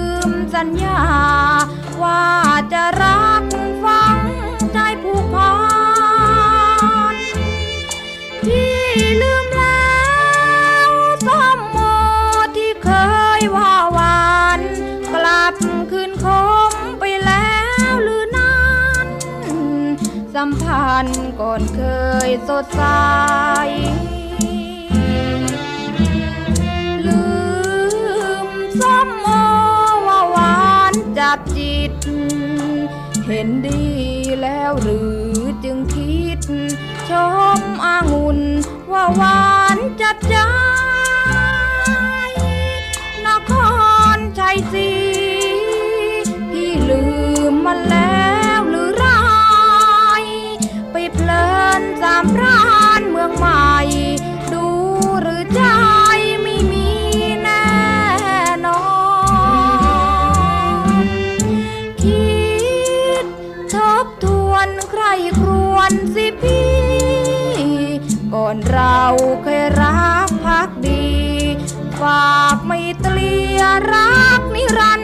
ืมสัญญา ว่าจะรักฟังใจผู้พันที่ลืมแล้วสมโมที่เคยว่าวานกลับคืนคมไปแล้วหรือนั้นสัมพันธ์ก่อนเคยสดใส จับจิต เห็นดีแล้วหรือจึงคิด ชมอางุ่นว่าหวานจับใจนครชัยศรีพี่ลืมมันแล้วหรือไร ไปเพลินสามพรา เราเคยรักพักดีฝากไม่เตลียรักนิรันด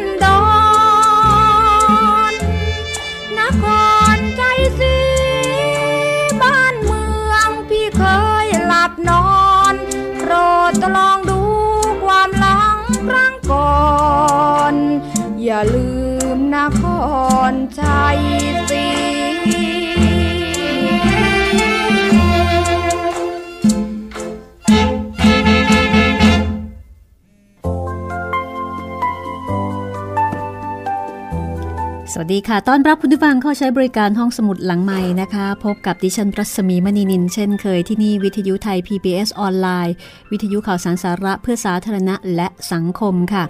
ดีค่ะ ต้อนรับคุณผู้ฟังเข้าใช้บริการห้องสมุดหลังใหม่นะคะ พบกับดิฉันรัศมีมณีนิล เช่นเคยที่นี่วิทยุ Thai PBS ออนไลน์ วิทยุข่าวสารสาระเพื่อสาธารณะและสังคมค่ะ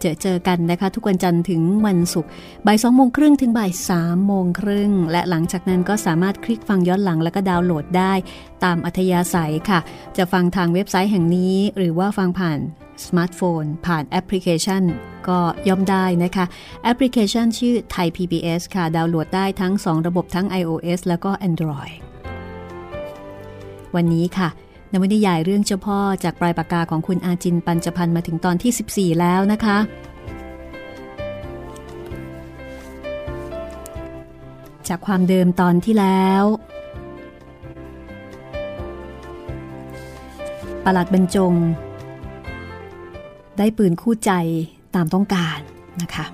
เจอเจอกันนะคะ ทุกวันจันทร์ถึงวันศุกร์บ่ายสองโมงครึ่งถึงบ่ายสามโมงครึ่ง และหลังจากนั้นก็สามารถคลิกฟังย้อนหลังแล้วก็ดาวน์โหลดได้ ตามอัธยาศัยค่ะ จะฟังทางเว็บไซต์แห่งนี้ หรือว่าฟังผ่าน สมาร์ทโฟน ผ่านแอปพลิเคชัน ก็ย่อมได้นะคะ แอปพลิเคชันชื่อไทย PBS ค่ะ ดาวน์โหลดได้ทั้ง 2 ระบบทั้ง iOS แล้วก็ Android วันนี้ค่ะนวนิยายเรื่องเจ้าพ่อจากปลายปากกาของคุณอาจินปัญจพันธ์มาถึงตอนที่ 14 แล้วนะคะ จากความเดิมตอนที่แล้วประหลัดบรรจง ได้ปืนคู่ใจตามต้องการนะคะ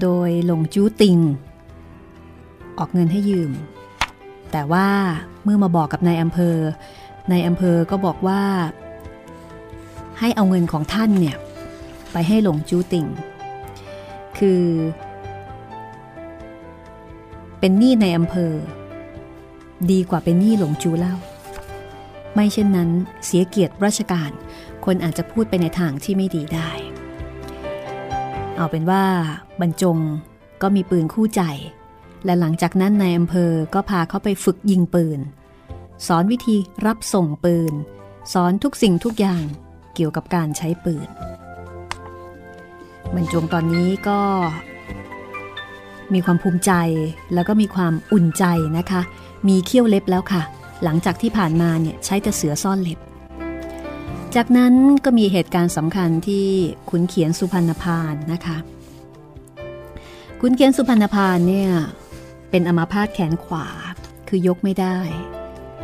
โดยหลงจู้ติง ออกเงินให้ยืม แต่ว่าเมื่อมาบอกกับนายอำเภอนายอำเภอก็บอกว่า ให้เอาเงินของท่านเนี่ย ไปให้หลงจู้ติง คือ เป็นหนี้ในอำเภอ ดีกว่าเป็นหนี้หลงจูเล่า ไม่เช่นนั้นเสียเกียรติราชการ คนอาจจะพูดไปในทางที่ไม่ดีได้ เอาเป็นว่าบรรจงก็มีปืนคู่ใจ และหลังจากนั้นนายอำเภอก็พาเขาไปฝึกยิงปืน สอนวิธีรับส่งปืน สอนทุกสิ่งทุกอย่างเกี่ยวกับการใช้ปืน บรรจงตอนนี้ก็มีความภูมิใจแล้วก็มีความอุ่นใจนะคะ มีเขี้ยวเล็บแล้วค่ะ หลังจากที่ผ่านมาเนี่ยใช้แต่เสือซ่อนเล็บ จากนั้นก็มีเหตุการณ์สำคัญที่ขุนเขียนสุพรรณพานนะคะ ขุนเขียนสุพรรณพานเนี่ยเป็นอัมาพาตแขนขวา คือยกไม่ได้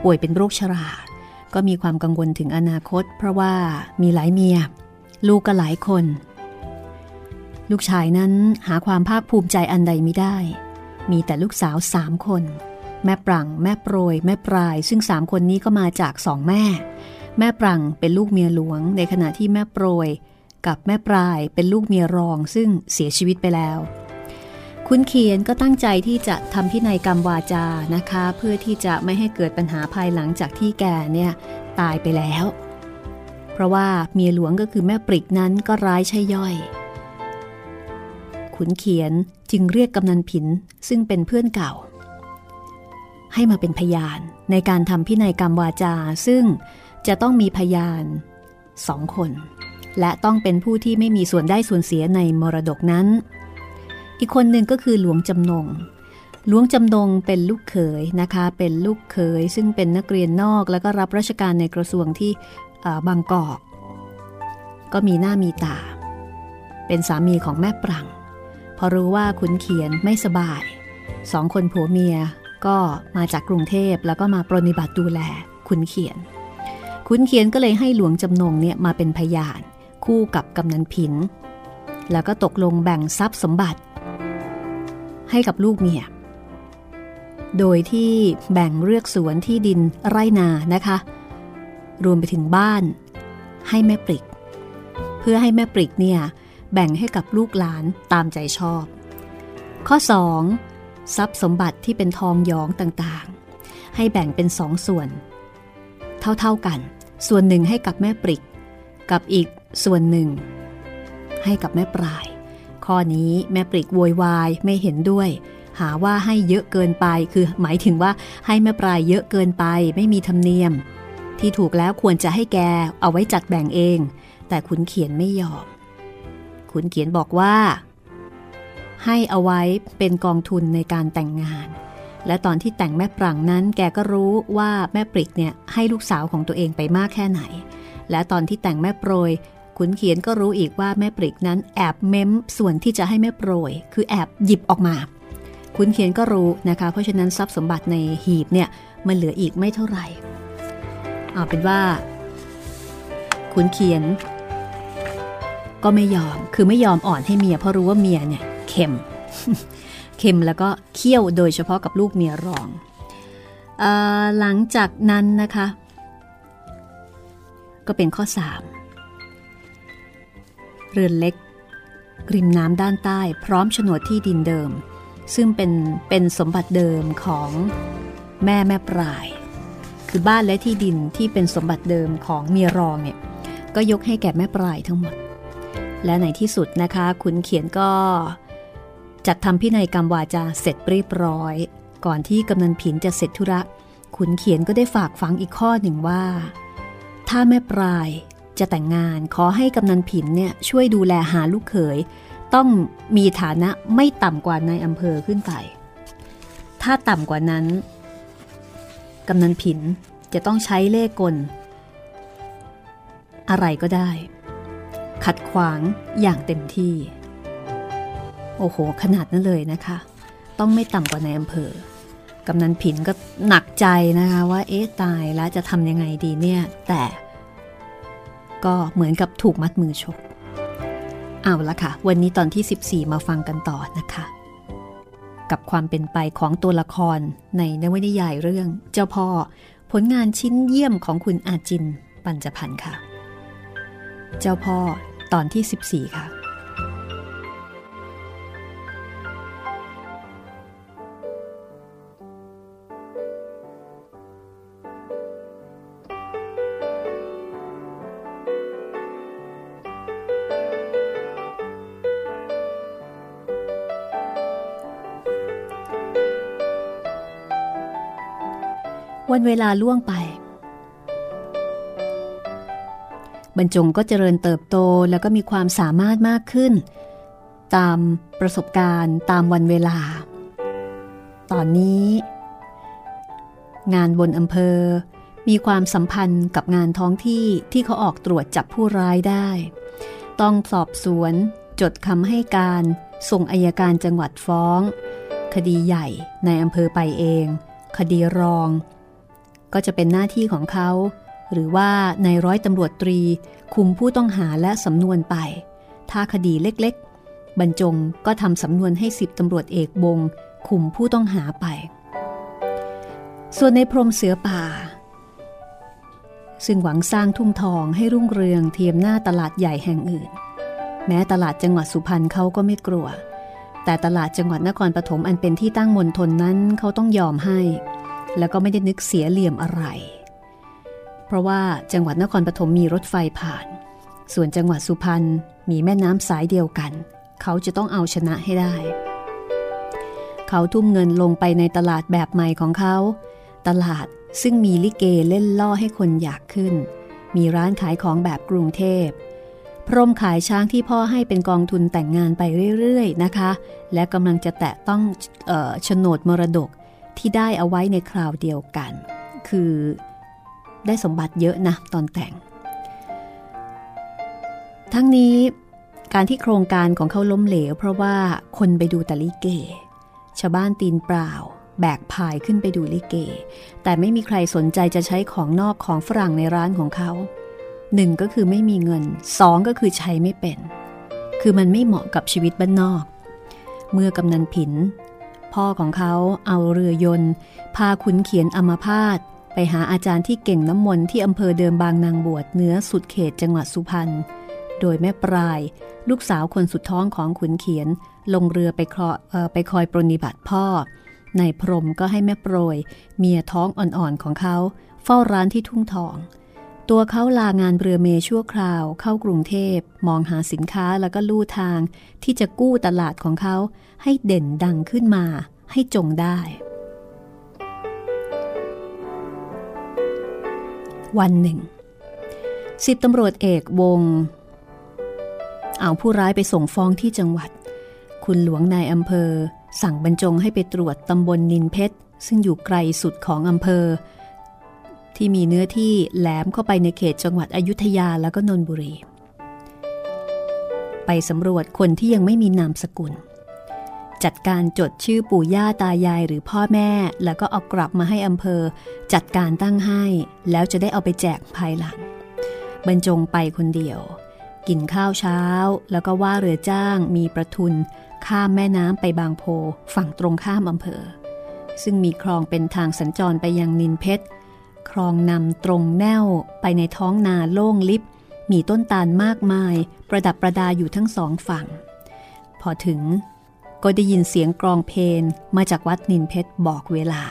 ป่วยเป็นโรคชรา ก็มีความกังวลถึงอนาคต เพราะว่ามีหลายเมีย ลูกก็หลายคน ลูกชายนั้นหาความภาคภูมิใจอันใดไม่ได้ มีแต่ลูกสาวสามคน แม่ปรัง แม่โปรย แม่ปลาย ซึ่งสามคนนี้ก็มาจากสองแม่ แม่ปรังเป็นลูกเมียหลวง ในขณะที่แม่โปรย กับแม่ปลายเป็นลูกเมียรองซึ่งเสียชีวิตไปแล้ว คุณเขียนก็ตั้งใจที่จะทำพินัยกรรมวาจานะคะ เพื่อที่จะไม่ให้เกิดปัญหาภายหลังจากที่แกเนี่ยตายไปแล้ว เพราะว่าเมียหลวงก็คือแม่ปริกนั้นก็ร้ายใช่ย่อยขุนเขียนจึงเรียกกำนันผินซึ่งเป็นเพื่อนเก่า ให้มาเป็นพยานในการทำพินัยกรรมวาจา ซึ่ง จะต้องมีพยานสองคน และต้องเป็นผู้ที่ไม่มีส่วนได้ส่วนเสียในมรดกนั้น อีกคนหนึ่งก็คือหลวงจำนง หลวงจำนงเป็นลูกเขยนะคะ เป็นลูกเขยซึ่งเป็นนักเรียนนอกแล้วก็รับราชการในกระทรวงที่บางกอก ก็มีหน้ามีตา เป็นสามีของแม่ปรัง พอรู้ว่าขุนเขียนไม่สบาย สองคนผัวเมียก็มาจากกรุงเทพแล้วก็มาปรนิบัติดูแลขุนเขียน ขุนเขียนก็เลยให้หลวงจำนงเนี่ยมาเป็นพยาน คู่กับกำนันผิน แล้วก็ตกลงแบ่งทรัพย์สมบัติ ให้กับลูกเมีย โดยที่แบ่งเลือกสวนที่ดินไร่นานะคะ รวมไปถึงบ้าน ให้แม่ปริก เพื่อให้แม่ปริกเนี่ยแบ่งให้กับลูกหลานตามใจชอบ ข้อ 2. ทรัพย์สมบัติที่เป็นทองหยองต่างๆ ให้แบ่งเป็นสองส่วน เท่าๆกัน ส่วนหนึ่งให้กับแม่ปริก กับอีกส่วนหนึ่ง ให้กับแม่ปลาย ข้อนี้แม่ปริกโวยวายไม่เห็นด้วย หาว่าให้เยอะเกินไป คือหมายถึงว่าให้แม่ปลายเยอะเกินไป ไม่มีธรรมเนียม ที่ถูกแล้วควรจะให้แกเอาไว้จัดแบ่งเอง แต่ขุนเขียนไม่ยอม ขุนเขียนบอกว่า ให้เอาไว้เป็นกองทุนในการแต่งงาน และตอนที่แต่งแม่ปรังนั้นแกก็รู้ว่าแม่ปริกเนี่ยให้ลูกสาวของตัวเองไปมากแค่ไหน และตอนที่แต่งแม่โปรย ขุนเขียนก็รู้อีกว่าแม่ปริกนั้นแอบเม้มส่วนที่จะให้แม่โปรย คือแอบหยิบออกมา ขุนเขียนก็รู้นะคะ เพราะฉะนั้นทรัพย์สมบัติในหีบเนี่ยมันเหลืออีกไม่เท่าไหร่เอาเป็นว่า ขุนเขียน ก็ไม่ยอมคือไม่ยอมอ่อนให้เมียเพราะรู้ว่าเมียเนี่ยเข็ม เข็มแล้วก็เคี่ยวโดยเฉพาะกับลูกเมียรองอหลังจากนั้นนะคะ ก็เป็นข้อ 3 เรือนเล็ก ริมน้ำด้านใต้ พร้อมโฉนดที่ดินเดิม ซึ่งเป็นเป็นสมบัติเดิมของแม่แม่ปลาย คือบ้านและที่ดินที่เป็นสมบัติเดิมของเมียรองเนี่ยก็ยกให้แก่แม่ปลายทั้งหมด และในที่สุดนะคะขุนเขียนก็ จัดทำพินัยกรรมวาจาเสร็จเรียบร้อย ก่อนที่กำนันผินจะเสร็จธุระขุนเขียนก็ได้ฝากฝังอีกข้อหนึ่งว่า ถ้าแม่ปลายจะแต่งงานขอให้กำนันผินเนี่ยช่วยดูแลหาลูกเขย ต้องมีฐานะไม่ต่ำกว่าในอำเภอขึ้นไป ถ้าต่ำกว่านั้นกำนันผินจะต้องใช้เล่กล อะไรก็ได้ ขัดขวางอย่างเต็มที่ โอ้โห ขนาดนั้นเลยนะคะ ต้องไม่ต่ำกว่าในอำเภอกำนันผินก็หนักใจนะคะว่าเอ๊ะตายแล้วจะทำยังไงดีเนี่ย แต่ก็เหมือนกับถูกมัดมือชก เอาละค่ะ วันนี้ตอนที่ 14 มาฟังกันต่อนะคะ กับความเป็นไปของตัวละครในนวนิยายเรื่อง เจ้าพ่อผลงานชิ้นเยี่ยมของคุณอาจินปัญจพันธ์ค่ะ เจ้าพ่อตอนที่ 14 ค่ะ วันเวลาล่วงไป บรรจงก็เจริญเติบโตแล้วก็มีความสามารถมากขึ้น ตามประสบการณ์ตามวันเวลา ตอนนี้ งานบนอำเภอมีความสัมพันธ์กับงานท้องที่ที่เขาออกตรวจจับผู้ร้ายได้ ต้องสอบสวน จดคำให้การ ส่งอายการจังหวัดฟ้อง คดีใหญ่ในอำเภอไปเอง คดีรอง ก็จะเป็นหน้าที่ของเขา หรือว่าในร้อยตำรวจตรี คุมผู้ต้องหาและสำนวนไป ถ้าคดีเล็กๆ บรรจงก็ทำสำนวนให้สิบตำรวจเอกบง คุมผู้ต้องหาไป ส่วนในพรมเสือป่า ซึ่งหวังสร้างทุ่งทองให้รุ่งเรืองเทียมหน้าตลาดใหญ่แห่งอื่น แม้ตลาดจังหวัดสุพรรณเขาก็ไม่กลัว แต่ตลาดจังหวัดนครปฐมอันเป็นที่ตั้งมณฑลนั้นเขาต้องยอมให้ แล้วก็ไม่ได้นึกเสียเหลี่ยมอะไร เพราะว่าจังหวัดนครปฐมมีรถไฟผ่าน ส่วนจังหวัดสุพรรณมีแม่น้ำสายเดียวกัน เขาจะต้องเอาชนะให้ได้ เขาทุ่มเงินลงไปในตลาดแบบใหม่ของเขา ตลาดซึ่งมีลิเกเล่นล่อให้คนอยากขึ้น มีร้านขายของแบบกรุงเทพพรมขายช้างที่พ่อให้เป็นกองทุนแต่งงานไปเรื่อย ๆ นะคะ และกำลังจะแตะต้องโฉนดมรดก ที่ได้เอาไว้ในคราวเดียวกัน คือได้สมบัติเยอะนะตอนแต่ง ทั้งนี้การที่โครงการของเขาล้มเหลว เพราะว่าคนไปดูแต่ลิเก ชาวบ้านตีนเปล่า แบกพายขึ้นไปดูลิเก แต่ไม่มีใครสนใจจะใช้ของนอกของฝรั่งในร้านของเขาหนึ่งก็คือไม่มีเงินสองก็คือใช้ไม่เป็น คือมันไม่เหมาะกับชีวิตบ้านนอก เมื่อกำนันผิน พ่อของเขาเอาเรือยนต์ พาขุนเขียนอมาพาตไปหาอาจารย์ที่เก่งน้ำมนต์ที่อำเภอเดิมบางนางบวชเนื้อสุดเขตจังหวัดสุพรรณ โดยแม่ปลาย ลูกสาวคนสุดท้องของขุนเขียน ลงเรือไปคออไปคอยปรนิบัติพ่อ ในพรมก็ให้แม่โปรย เมียท้องอ่อนๆของเขา เฝ้าร้านที่ทุ่งทอง ตัวเขาลางานเรือเมชั่วคราวเข้ากรุงเทพมองหาสินค้าแล้วก็ลู่ทางที่จะกู้ตลาดของเขาให้เด่นดังขึ้นมา ให้จงได้ วันหนึ่งสิบตำรวจเอกวง เอาผู้ร้ายไปส่งฟ้องที่จังหวัด คุณหลวงนายอำเภอ สั่งบรรจงให้ไปตรวจตำบลนินเพชร ซึ่งอยู่ไกลสุดของอำเภอ ที่มีเนื้อที่แหลมเข้าไปในเขตจังหวัดอยุธยาแล้วก็นนบุรี ไปสำรวจคนที่ยังไม่มีนามสกุล จัดการจดชื่อปู่ย่าตายายหรือพ่อแม่ แล้วก็เอากลับมาให้อำเภอ จัดการตั้งให้ แล้วจะได้เอาไปแจกภายหลัง บรรจงไปคนเดียว กินข้าวเช้า แล้วก็ว่าเรือจ้างมีประทุน ข้ามแม่น้ำไปบางโพ ฝั่งตรงข้ามอำเภอ ซึ่งมีคลองเป็นทางสัญจรไปยังนินเพชร คลองนำตรงแนวไปในท้องนาโล่งลิบ มีต้นตาลมากมาย ประดับประดาอยู่ทั้งสองฝั่ง พอถึงก็ได้ยินเสียงกรองเพลงมาจากวัดนินเพชรบอกเวลา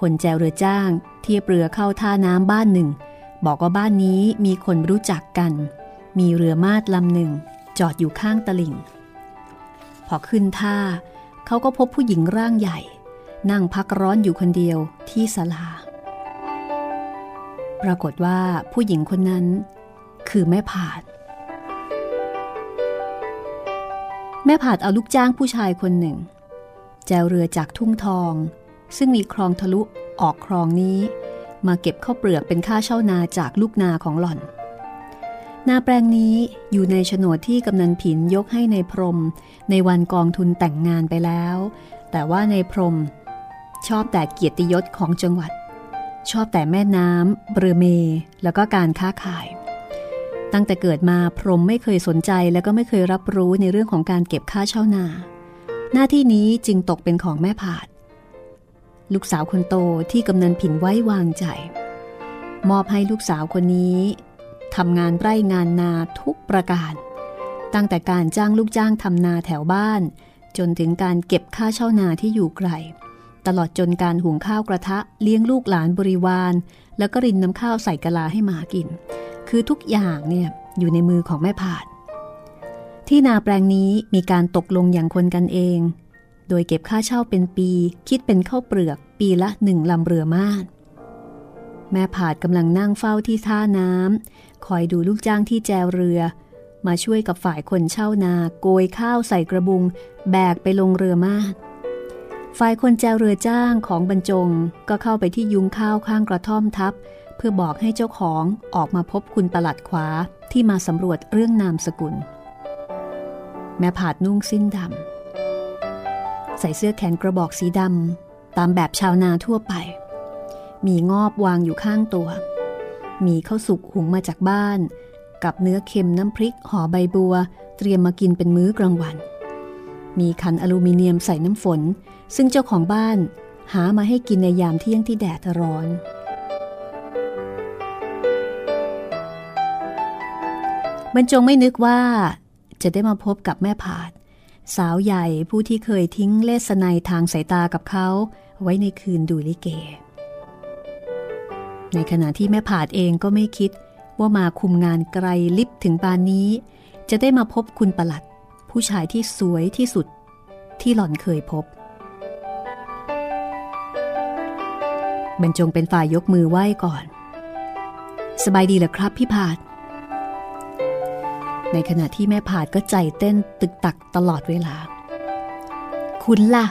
คนแจวเรือจ้างเทียบเรือเข้าท่าน้ำบ้านหนึ่ง บอกว่าบ้านนี้มีคนรู้จักกัน มีเรือมาดลำหนึ่ง จอดอยู่ข้างตลิ่ง พอขึ้นท่าเขาก็พบผู้หญิงร่างใหญ่ นั่งพักร้อนอยู่คนเดียวที่ศาลา ปรากฏว่าผู้หญิงคนนั้น คือแม่ผาด แม่ผาดเอาลูกจ้างผู้ชายคนหนึ่งแจวเรือจากทุ่งทอง ซึ่งมีคลองทะลุออกคลองนี้ มาเก็บข้าวเปลือกเป็นค่าเช่านาจากลูกนาของหล่อน นาแปลงนี้อยู่ในโฉนดที่กำนันผินยกให้ในพรม ในวันกองทุนแต่งงานไปแล้ว แต่ว่าในพรมชอบแต่เกียรติยศของจังหวัด ชอบแต่แม่น้ำเบรเม แล้วก็การค้าขาย ตั้งแต่เกิดมาพรมไม่เคยสนใจและก็ไม่เคยรับรู้ในเรื่องของการเก็บค่าเช่านา หน้าที่นี้จึงตกเป็นของแม่ผาด ลูกสาวคนโตที่กำนันผินไว้วางใจ มอบให้ลูกสาวคนนี้ทำงานไร่งานนาทุกประการ ตั้งแต่การจ้างลูกจ้างทำนาแถวบ้าน จนถึงการเก็บค่าเช่านาที่อยู่ไกล ตลอดจนการหุงข้าวกระทะเลี้ยงลูกหลานบริวาร แล้วก็รินน้ำข้าวใส่กะลาให้หมากิน คือทุกอย่างเนี่ยอยู่ในมือของแม่ผาด ที่นาแปลงนี้มีการตกลงอย่างคนกันเอง โดยเก็บค่าเช่าเป็นปี คิดเป็นข้าวเปลือก ปีละหนึ่งลำเรือมาดแม่ผาดกำลังนั่งเฝ้าที่ท่าน้ำคอยดูลูกจ้างที่แจวเรือ มาช่วยกับฝ่ายคนเช่านาโกยข้าวใส่กระบุง แบกไปลงเรือมาด ฝ่ายคนแจวเรือจ้างของบรรจงก็เข้าไปที่ยุงข้าวข้างกระท่อมทับ เพื่อบอกให้เจ้าของออกมาพบคุณประหลัดขวาที่มาสำรวจเรื่องนามสกุล แม่ผาดนุ่งสิ้นดำใส่เสื้อแขนกระบอกสีดำตามแบบชาวนาทั่วไป มีงอบวางอยู่ข้างตัว มีข้าวสุกหุงมาจากบ้าน กับเนื้อเค็มน้ำพริกห่อใบบัว เตรียมมากินเป็นมื้อกลางวัน มีขันอลูมิเนียมใส่น้ำฝน ซึ่งเจ้าของบ้านหามาให้กินในยามเที่ยงที่แดดร้อน บรรจงไม่นึกว่าจะได้มาพบกับแม่ผาด สาวใหญ่ผู้ที่เคยทิ้งเลสไนทางสายตากับเขาไว้ในคืนดูลิเก ในขณะที่แม่ผาดเองก็ไม่คิดว่ามาคุมงานไกลลิบถึงปานนี้ จะได้มาพบคุณประหลัด ผู้ชายที่สวยที่สุดที่หล่อนเคยพบ บรรจงเป็นฝ่ายยกมือไหว้ก่อน สบายดีเหรอครับพี่ผาด ในขณะที่แม่ผาดก็ใจเต้นตึกตักตลอดเวลา คุณล่ะ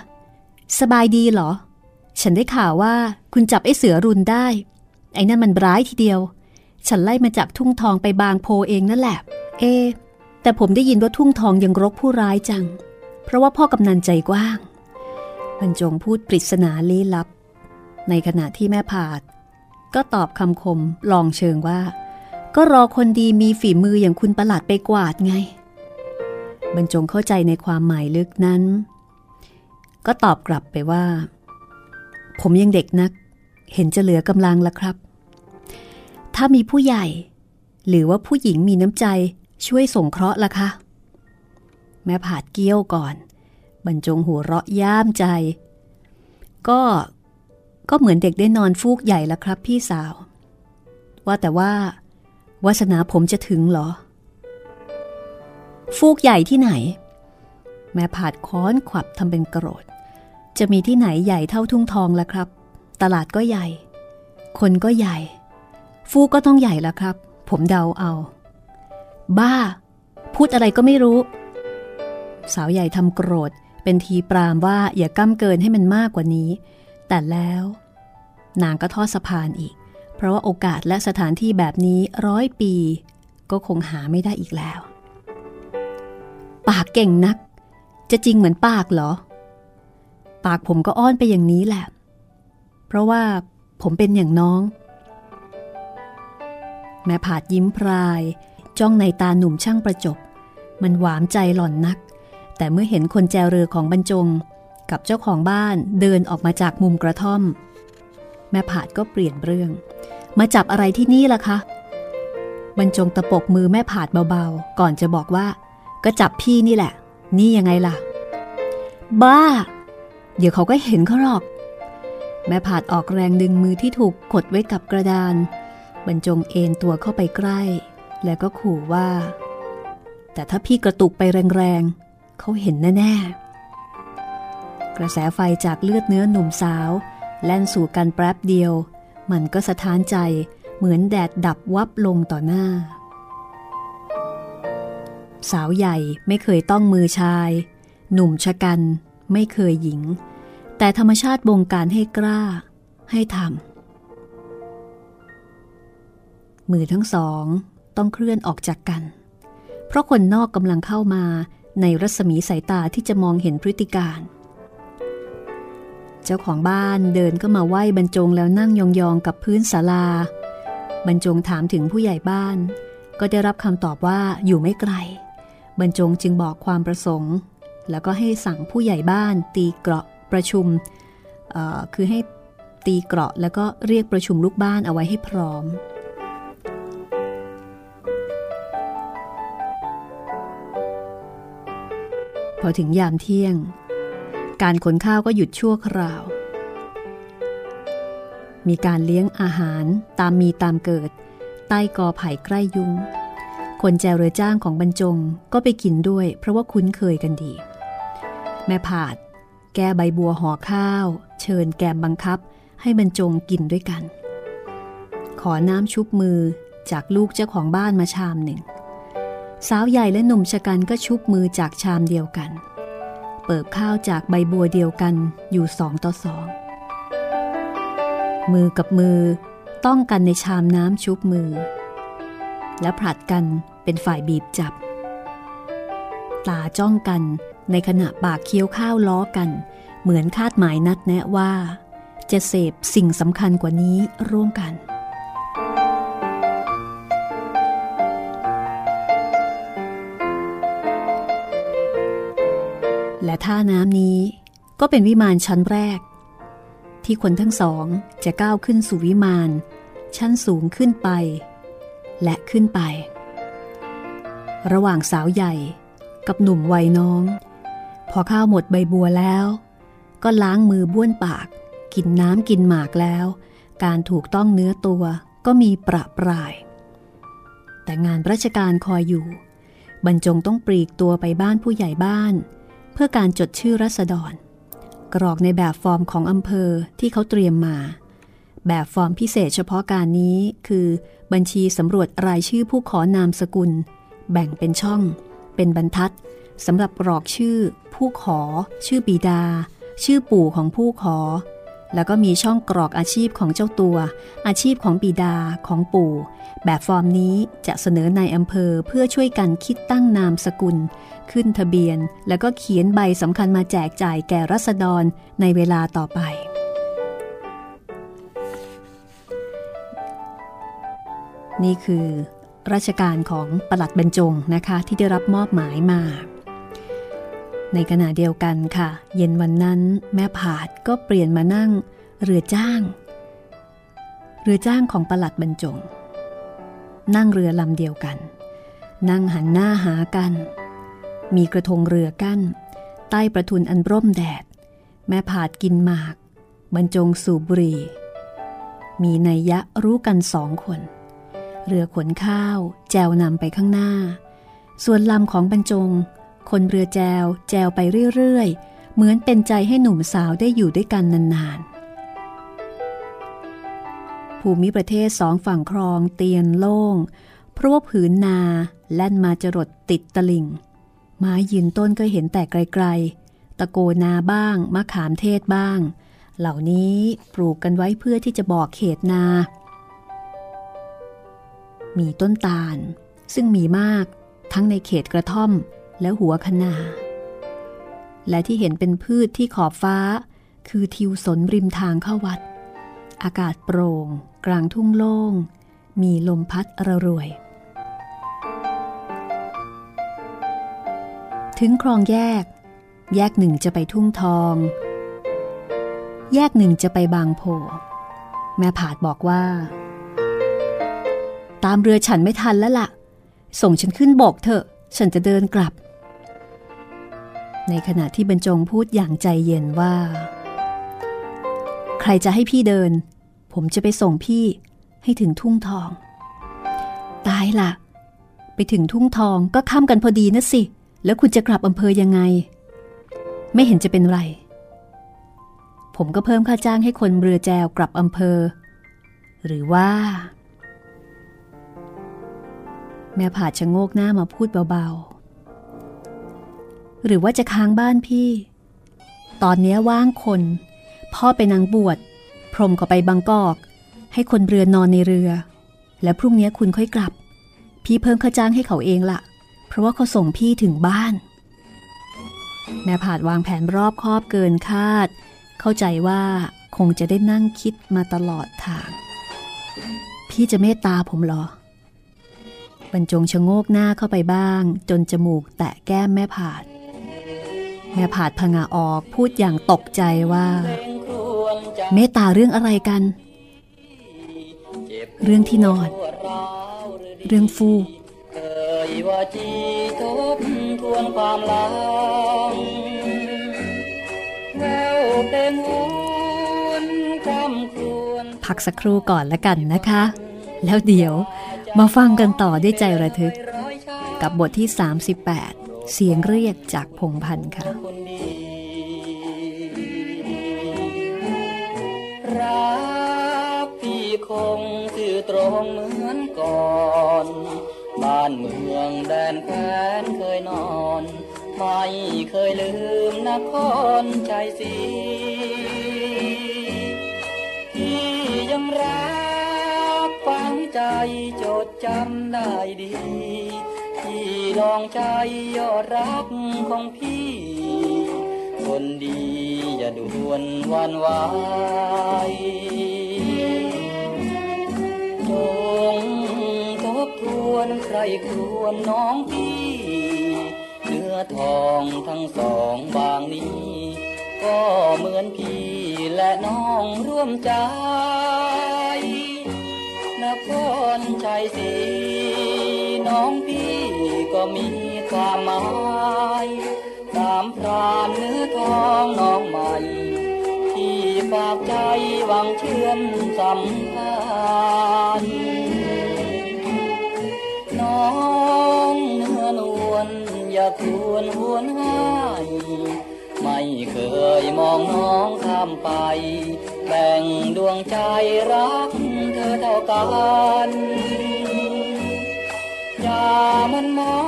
สบายดีเหรอ ฉันได้ข่าวว่าคุณจับไอ้เสือรุนได้ ไอ้นั่นมันร้ายทีเดียว ฉันไล่มาจากทุ่งทองไปบางโพเองนั่นแหละ เอ แต่ผมได้ยินว่าทุ่งทองยังรกผู้ร้ายจัง เพราะว่าพ่อกำนันใจกว้างบรรจงพูดปริศนาลี้ลับ ในขณะที่แม่ผาด ก็ตอบคำคมลองเชิงว่า ก็รอคนดีมีฝีมืออย่างคุณประหลัดไปกวาดไง บรรจงเข้าใจในความหมายลึกนั้น ก็ตอบกลับไปว่า ผมยังเด็กนัก เห็นจะเหลือกำลังละครับ ถ้ามีผู้ใหญ่ หรือว่าผู้หญิงมีน้ำใจช่วยส่งเคราะห์ละคะแม่ผาดเกี้ยวก่อน บรรจงหัวเราะย่ามใจ ก็ ก็เหมือนเด็กได้นอนฟูกใหญ่ละครับพี่สาว ว่าแต่ว่าวาสนาผมจะถึงเหรอ ฟูกใหญ่ที่ไหน แม่ผาดค้อนขวับทำเป็นโกรธ จะมีที่ไหนใหญ่เท่าทุ่งทองละครับ ตลาดก็ใหญ่ คนก็ใหญ่ ฟูกก็ต้องใหญ่ละครับ ผมเดาเอา บ้า พูดอะไรก็ไม่รู้ สาวใหญ่ทำโกรธเป็นทีปรามว่าอย่าก้ำเกินให้มันมากกว่านี้ แต่แล้ว นางก็ทอดสะพานอีก เพราะว่าโอกาสและสถานที่แบบนี้ร้อยปี ก็คงหาไม่ได้อีกแล้ว ปากเก่งนัก จะจริงเหมือนปากเหรอ ปากผมก็อ้อนไปอย่างนี้แหละ เพราะว่าผมเป็นอย่างน้อง แม่ผาดยิ้มพราย จ้องในตาหนุ่มช่างประจบ มันหวามใจหล่อนนัก แต่เมื่อเห็นคนแจวเรือของบรรจง กับเจ้าของบ้านเดินออกมาจากมุมกระท่อม แม่ผาดก็เปลี่ยนเรื่อง มาจับอะไรที่นี่ล่ะคะบรรจงตะปบมือแม่ผาดเบาๆ ก่อนจะบอกว่า ก็จับพี่นี่แหละ นี่ยังไงล่ะ บ้า เดี๋ยวเขาก็เห็นเขาหรอก แม่ผาดออกแรงดึงมือที่ถูกกดไว้กับกระดาน บรรจงเอนตัวเข้าไปใกล้ แล้วก็ขู่ว่า แต่ถ้าพี่กระตุกไปแรงๆเขาเห็นแน่ๆ ระแสไฟจากเลือดเนื้อหนุ่มสาว แล่นสู่กันแป๊บเดียว มันก็สะท้านใจเหมือนแดดดับวับลงต่อหน้า สาวใหญ่ไม่เคยต้องมือชาย หนุ่มชะกัน ไม่เคยหญิง แต่ธรรมชาติบงการให้กล้า ให้ทำมือทั้งสองต้องเคลื่อนออกจากกัน เพราะคนนอกกำลังเข้ามาในรัศมีสายตาที่จะมองเห็นพฤติการเจ้าของบ้านเดินก็มาไหว้บรรจงแล้วนั่งยองๆกับพื้นศาลา บรรจงถามถึงผู้ใหญ่บ้าน ก็ได้รับคำตอบว่าอยู่ไม่ไกล บรรจงจึงบอกความประสงค์ แล้วก็ให้สั่งผู้ใหญ่บ้านตีเกราะประชุม คือให้ตีเกราะแล้วก็เรียกประชุมลูกบ้านเอาไว้ให้พร้อม พอถึงยามเที่ยง การขนข้าวก็หยุดชั่วคราว มีการเลี้ยงอาหารตามมีตามเกิด ใต้กอไผ่ใกล้ยุงคนแจวเรือจ้างของบรรจงก็ไปกินด้วย เพราะว่าคุ้นเคยกันดี แม่ผาด แกใบบัวห่อข้าว เชิญแกมบังคับ ให้บรรจงกินด้วยกัน ขอน้ำชุบมือจากลูกเจ้าของบ้านมาชามหนึ่ง สาวใหญ่และหนุ่มชะกันก็ชุบมือจากชามเดียวกันเปิบข้าวจากใบบัวเดียวกันอยู่สองต่อสอง มือกับมือต้องกันในชามน้ำชุบมือ และผลัดกันเป็นฝ่ายบีบจับ ตาจ้องกันในขณะปากเคี้ยวข้าวล้อกัน เหมือนคาดหมายนัดแนะว่า จะเสพสิ่งสำคัญกว่านี้ร่วมกัน ท่าน้ำนี้ ก็เป็นวิมานชั้นแรก ที่คนทั้งสองจะก้าวขึ้นสู่วิมานชั้นสูงขึ้นไป และขึ้นไป ระหว่างสาวใหญ่กับหนุ่มวัยน้อง พอข้าวหมดใบบัวแล้ว ก็ล้างมือบ้วนปาก กินน้ำกินหมากแล้ว การถูกต้องเนื้อตัวก็มีประปราย แต่งานราชการคอยอยู่ บรรจงต้องปลีกตัวไปบ้านผู้ใหญ่บ้าน พื่อการจดชื่อรัษฎร กรอกในแบบฟอร์มของอำเภอที่เขาเตรียมมา แบบฟอร์มพิเศษเฉพาะการนี้คือบัญชีสำรวจรายชื่อผู้ขอนามสกุล แบ่งเป็นช่อง เป็นบรรทัดสำหรับกรอกชื่อ ผู้ขอ ชื่อบิดา ชื่อปู่ของผู้ขอ แล้วก็มีช่องกรอกอาชีพของเจ้าตัว อาชีพของบิดาของปู่ แบบฟอร์มนี้จะเสนอในอำเภอเพื่อช่วยกันคิดตั้งนามสกุล ขึ้นทะเบียน แล้วก็เขียนใบสำคัญมาแจกจ่ายแก่รัษฎรในเวลาต่อไป นี่คือราชการของปลัดบรรจงนะคะที่ได้รับมอบหมายมา ในขณะเดียวกันค่ะ เย็นวันนั้นแม่ผาดก็เปลี่ยนมานั่งเรือจ้าง เรือจ้างของปลัดบรรจง นั่งเรือลำเดียวกัน นั่งหันหน้าหากัน มีกระทงเรือกั้น ใต้ประทุนอันร่มแดด แม่ผาดกินหมาก บรรจงสูบบุหรี่ มีนัยยะรู้กันสองคน เรือขนข้าว แจวนำไปข้างหน้า ส่วนลำของบรรจง คนเรือแจว แจวไปเรื่อยๆ เหมือนเป็นใจให้หนุ่มสาวได้อยู่ด้วยกันนานๆ ภูมิประเทศสองฝั่งคลองเตียนโล่ง เพราะว่าผืนนาแล่นมาจรดติดตลิ่ง ไม้ยืนต้นก็เห็นแต่ไกลๆ ตะโกนาบ้าง มะขามเทศบ้าง เหล่านี้ปลูกกันไว้เพื่อที่จะบอกเขตนา มีต้นตาล ซึ่งมีมากทั้งในเขตกระท่อมและหัวคะนา และที่เห็นเป็นพืชที่ขอบฟ้า คือทิวสนริมทางเข้าวัด อากาศโปร่ง กลางทุ่งโล่ง มีลมพัดระรวย ถึงคลองแยก แยกหนึ่งจะไปทุ่งทอง แยกหนึ่งจะไปบางโพ แม่ผาดบอกว่า ตามเรือฉันไม่ทันแล้วละ่ะ ส่งฉันขึ้นบกเถอะ ฉันจะเดินกลับ ในขณะที่บรรจงพูดอย่างใจเย็นว่า ใครจะให้พี่เดิน ผมจะไปส่งพี่ให้ถึงทุ่งทอง ตายละไปถึงทุ่งทองก็ข้ามกันพอดีนะสิ แล้วคุณจะกลับอำเภอยังไง ไม่เห็นจะเป็นไร ผมก็เพิ่มค่าจ้างให้คนเรือแจวกลับอำเภอ หรือว่า แม่ผาดชะโงกหน้ามาพูดเบาๆ หรือว่าจะค้างบ้านพี่ ตอนนี้ว่างคน พ่อไปนางบวช พรมก็ไปบางกอก ให้คนเรือนอนในเรือ และพรุ่งนี้คุณค่อยกลับ พี่เพิ่มค่าจ้างให้เขาเองละ เพราะว่าเขาส่งพี่ถึงบ้าน แม่ผาดวางแผนรอบคอบเกินคาด เข้าใจว่าคงจะได้นั่งคิดมาตลอดทาง พี่จะเมตตาผมหรอบรรจงชะโงกหน้าเข้าไปบ้าง จนจมูกแตะแก้มแม่ผาด แม่ผาดพงาออกพูดอย่างตกใจว่า เมตตาเรื่องอะไรกัน เรื่องที่นอน เรื่องฟูก ว่าจีทบทวนความหลังแววเพลงหวนคำควรพักสักครู่ก่อนละกันนะคะ แล้วเดี๋ยวมาฟังกันต่อด้วยใจระทึกร้อยชายกับบทที่ 38 เสียงเรียกจากพงพันธ์ค่ะคนดีรักพี่คงสื่อตรงเหมือนก่อนบบ้านเมืองแดนแควนเคยนอน ไม่เคยลืมนครชัยศรีที่ยังรักฝังใจจดจำได้ดี ที่ลองใจยอดรักของพี่ คนดีอย่าด่วนวันไหว วนใครควรน้องพี่เนื้อทองทั้งสองบางนี้ ก็เหมือนพี่และน้องร่วมใจนครชัยศรีน้องพี่ก็มีความหมายตามพรานเนื้อทองน้องใหม่ที่ฝากใจหวังเชื่อมสัมพันธ์ อย่าควรหวนหายไม่เคยมองน้องข้ามไป แบ่งดวงใจรักเธอเท่ากันอย่ามันมอ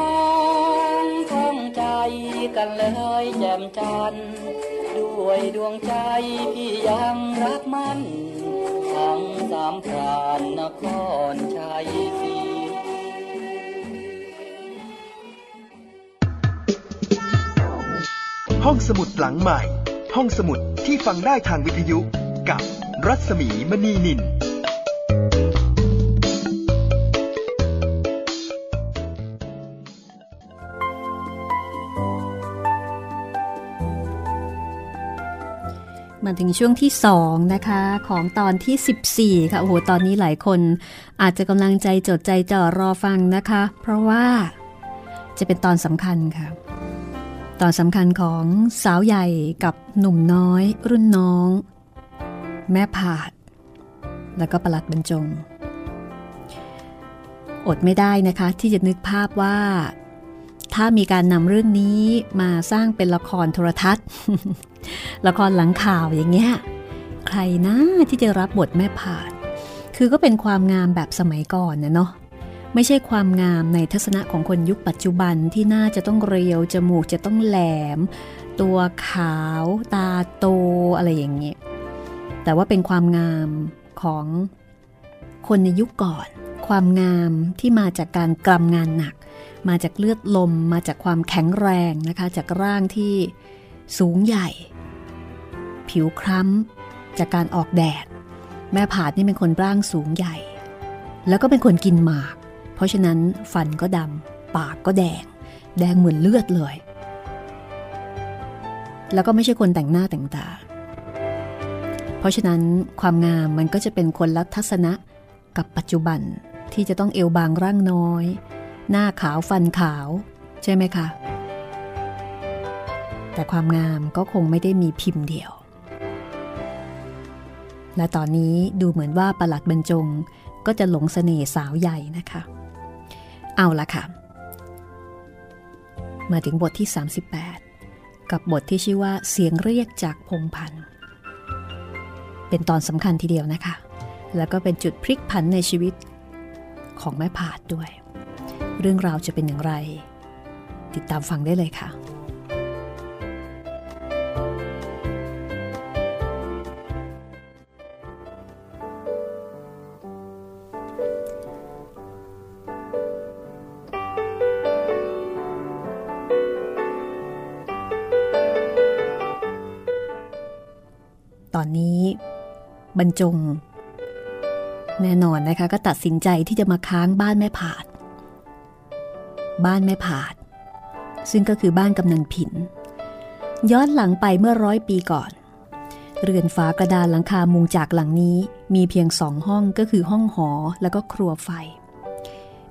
งท้องใจกันเลยแจ่มจันทร์ด้วยดวงใจพี่ยังรักมัน ทั้งสามพรานนครชัย ห้องสมุดหลังใหม่ ห้องสมุดที่ฟังได้ทางวิทยุกับรัศมีมณีนิน มาถึงช่วงที่ 2 นะคะ ของตอนที่ 14 ค่ะ โอ้โห ตอนนี้หลายคนอาจจะกำลังใจจดใจจ่อรอฟังนะคะ เพราะว่าจะเป็นตอนสำคัญค่ะ ตอนสำคัญของสาวใหญ่กับหนุ่มน้อย รุ่นน้อง แม่ผาด แล้วก็ประหลัดบรรจง อดไม่ได้นะคะที่จะนึกภาพว่า ถ้ามีการนำเรื่องนี้มาสร้างเป็นละครโทรทัศน์ ละครหลังข่าวอย่างเงี้ยใครนะที่จะรับบทแม่ผาด คือก็เป็นความงามแบบสมัยก่อนนะเนาะ ไม่ใช่ความงามในทัศนะของคนยุคปัจจุบันที่น่าจะต้องเรียว จมูกจะต้องแหลม ตัวขาว ตาโตอะไรอย่างเงี้ แต่ว่าเป็นความงามของคนในยุคก่อน ความงามที่มาจากการกรำงานหนัก มาจากเลือดลม มาจากความแข็งแรงนะคะ จากร่างที่สูงใหญ่ ผิวคล้ำจากการออกแดด แม่ผาดนี่เป็นคนร่างสูงใหญ่ แล้วก็เป็นคนกินหมาก ราะฉะนั้นฟันก็ดำปากก็แดง แดงเหมือนเลือดเลย แล้วก็ไม่ใช่คนแต่งหน้าแต่งตา เพราะฉะนั้นความงามมันก็จะเป็นคนละทัศนะกับปัจจุบันที่จะต้องเอวบางร่างน้อย หน้าขาวฟันขาว ใช่ไหมคะ แต่ความงามก็คงไม่ได้มีพิมพ์เดียว และตอนนี้ดูเหมือนว่าประหลัดบรรจงก็จะหลงเสน่ห์สาวใหญ่นะคะ เอาละค่ะ มาถึงบทที่ 38 กับบทที่ชื่อว่าเสียงเรียกจากพงพันธ์เป็นตอนสำคัญทีเดียวนะคะ แล้วก็เป็นจุดพลิกผันในชีวิตของแม่ผาดด้วย เรื่องราวจะเป็นอย่างไร ติดตามฟังได้เลยค่ะ รรจง แน่นอนนะคะก็ตัดสินใจที่จะมาค้างบ้านแม่ผาด บ้านแม่ผาด ซึ่งก็คือบ้านกำนันผิน ย้อนหลังไปเมื่อร้อยปีก่อน เรือนฝากระดานหลังคามุงจากหลังนี้มีเพียงสองห้องก็คือห้องหอแล้วก็ครัวไฟ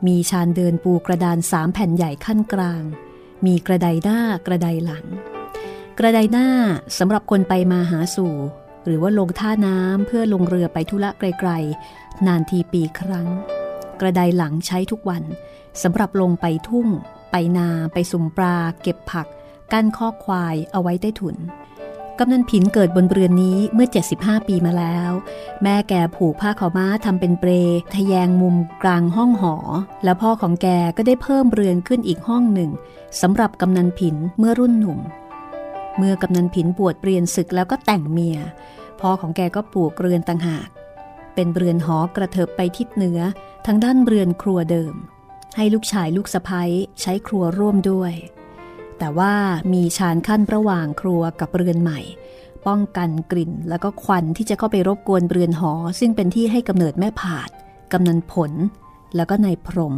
มีชานเดินปูกระดานสามแผ่นใหญ่ขั้นกลาง มีกระไดหน้ากระไดหลังกระไดหน้าสำหรับคนไปมาหาสู่ หรือว่าลงท่าน้ำเพื่อลงเรือไปธุระไกลๆ นานทีปีครั้ง กระไดหลังใช้ทุกวันสำหรับลงไปทุ่ง ไปนาไปสุ่มปลา เก็บผัก กั้นคอควายเอาไว้ใต้ถุนกำนันผินเกิดบนเรือนนี้เมื่อ 75 ปีมาแล้ว แม่แกผูกผ้าขาวม้าทำเป็นเปรทะแยงมุมกลางห้องหอ แล้วพ่อของแกก็ได้เพิ่มเรือนขึ้นอีกห้องหนึ่งสำหรับกำนันผินเมื่อรุ่นหนุ่ม เมื่อกำนันผินบวชเปลี่ยนศึกแล้วก็แต่งเมียพ่อของแกก็ปลูกเรือนต่างหาก เป็นเรือนหอกระเถิบไปทิศเหนือทางด้านเรือนครัวเดิม ให้ลูกชายลูกสะพ้ยใช้ครัวร่วมด้วย แต่ว่ามีชานขั้นระหว่างครัวกับเรือนใหม่ ป้องกันกลิ่นแล้วก็ควันที่จะเข้าไปรบกวนเรือนหอ ซึ่งเป็นที่ให้กำเนิดแม่ผาดกำนันผล แล้วก็นายพรม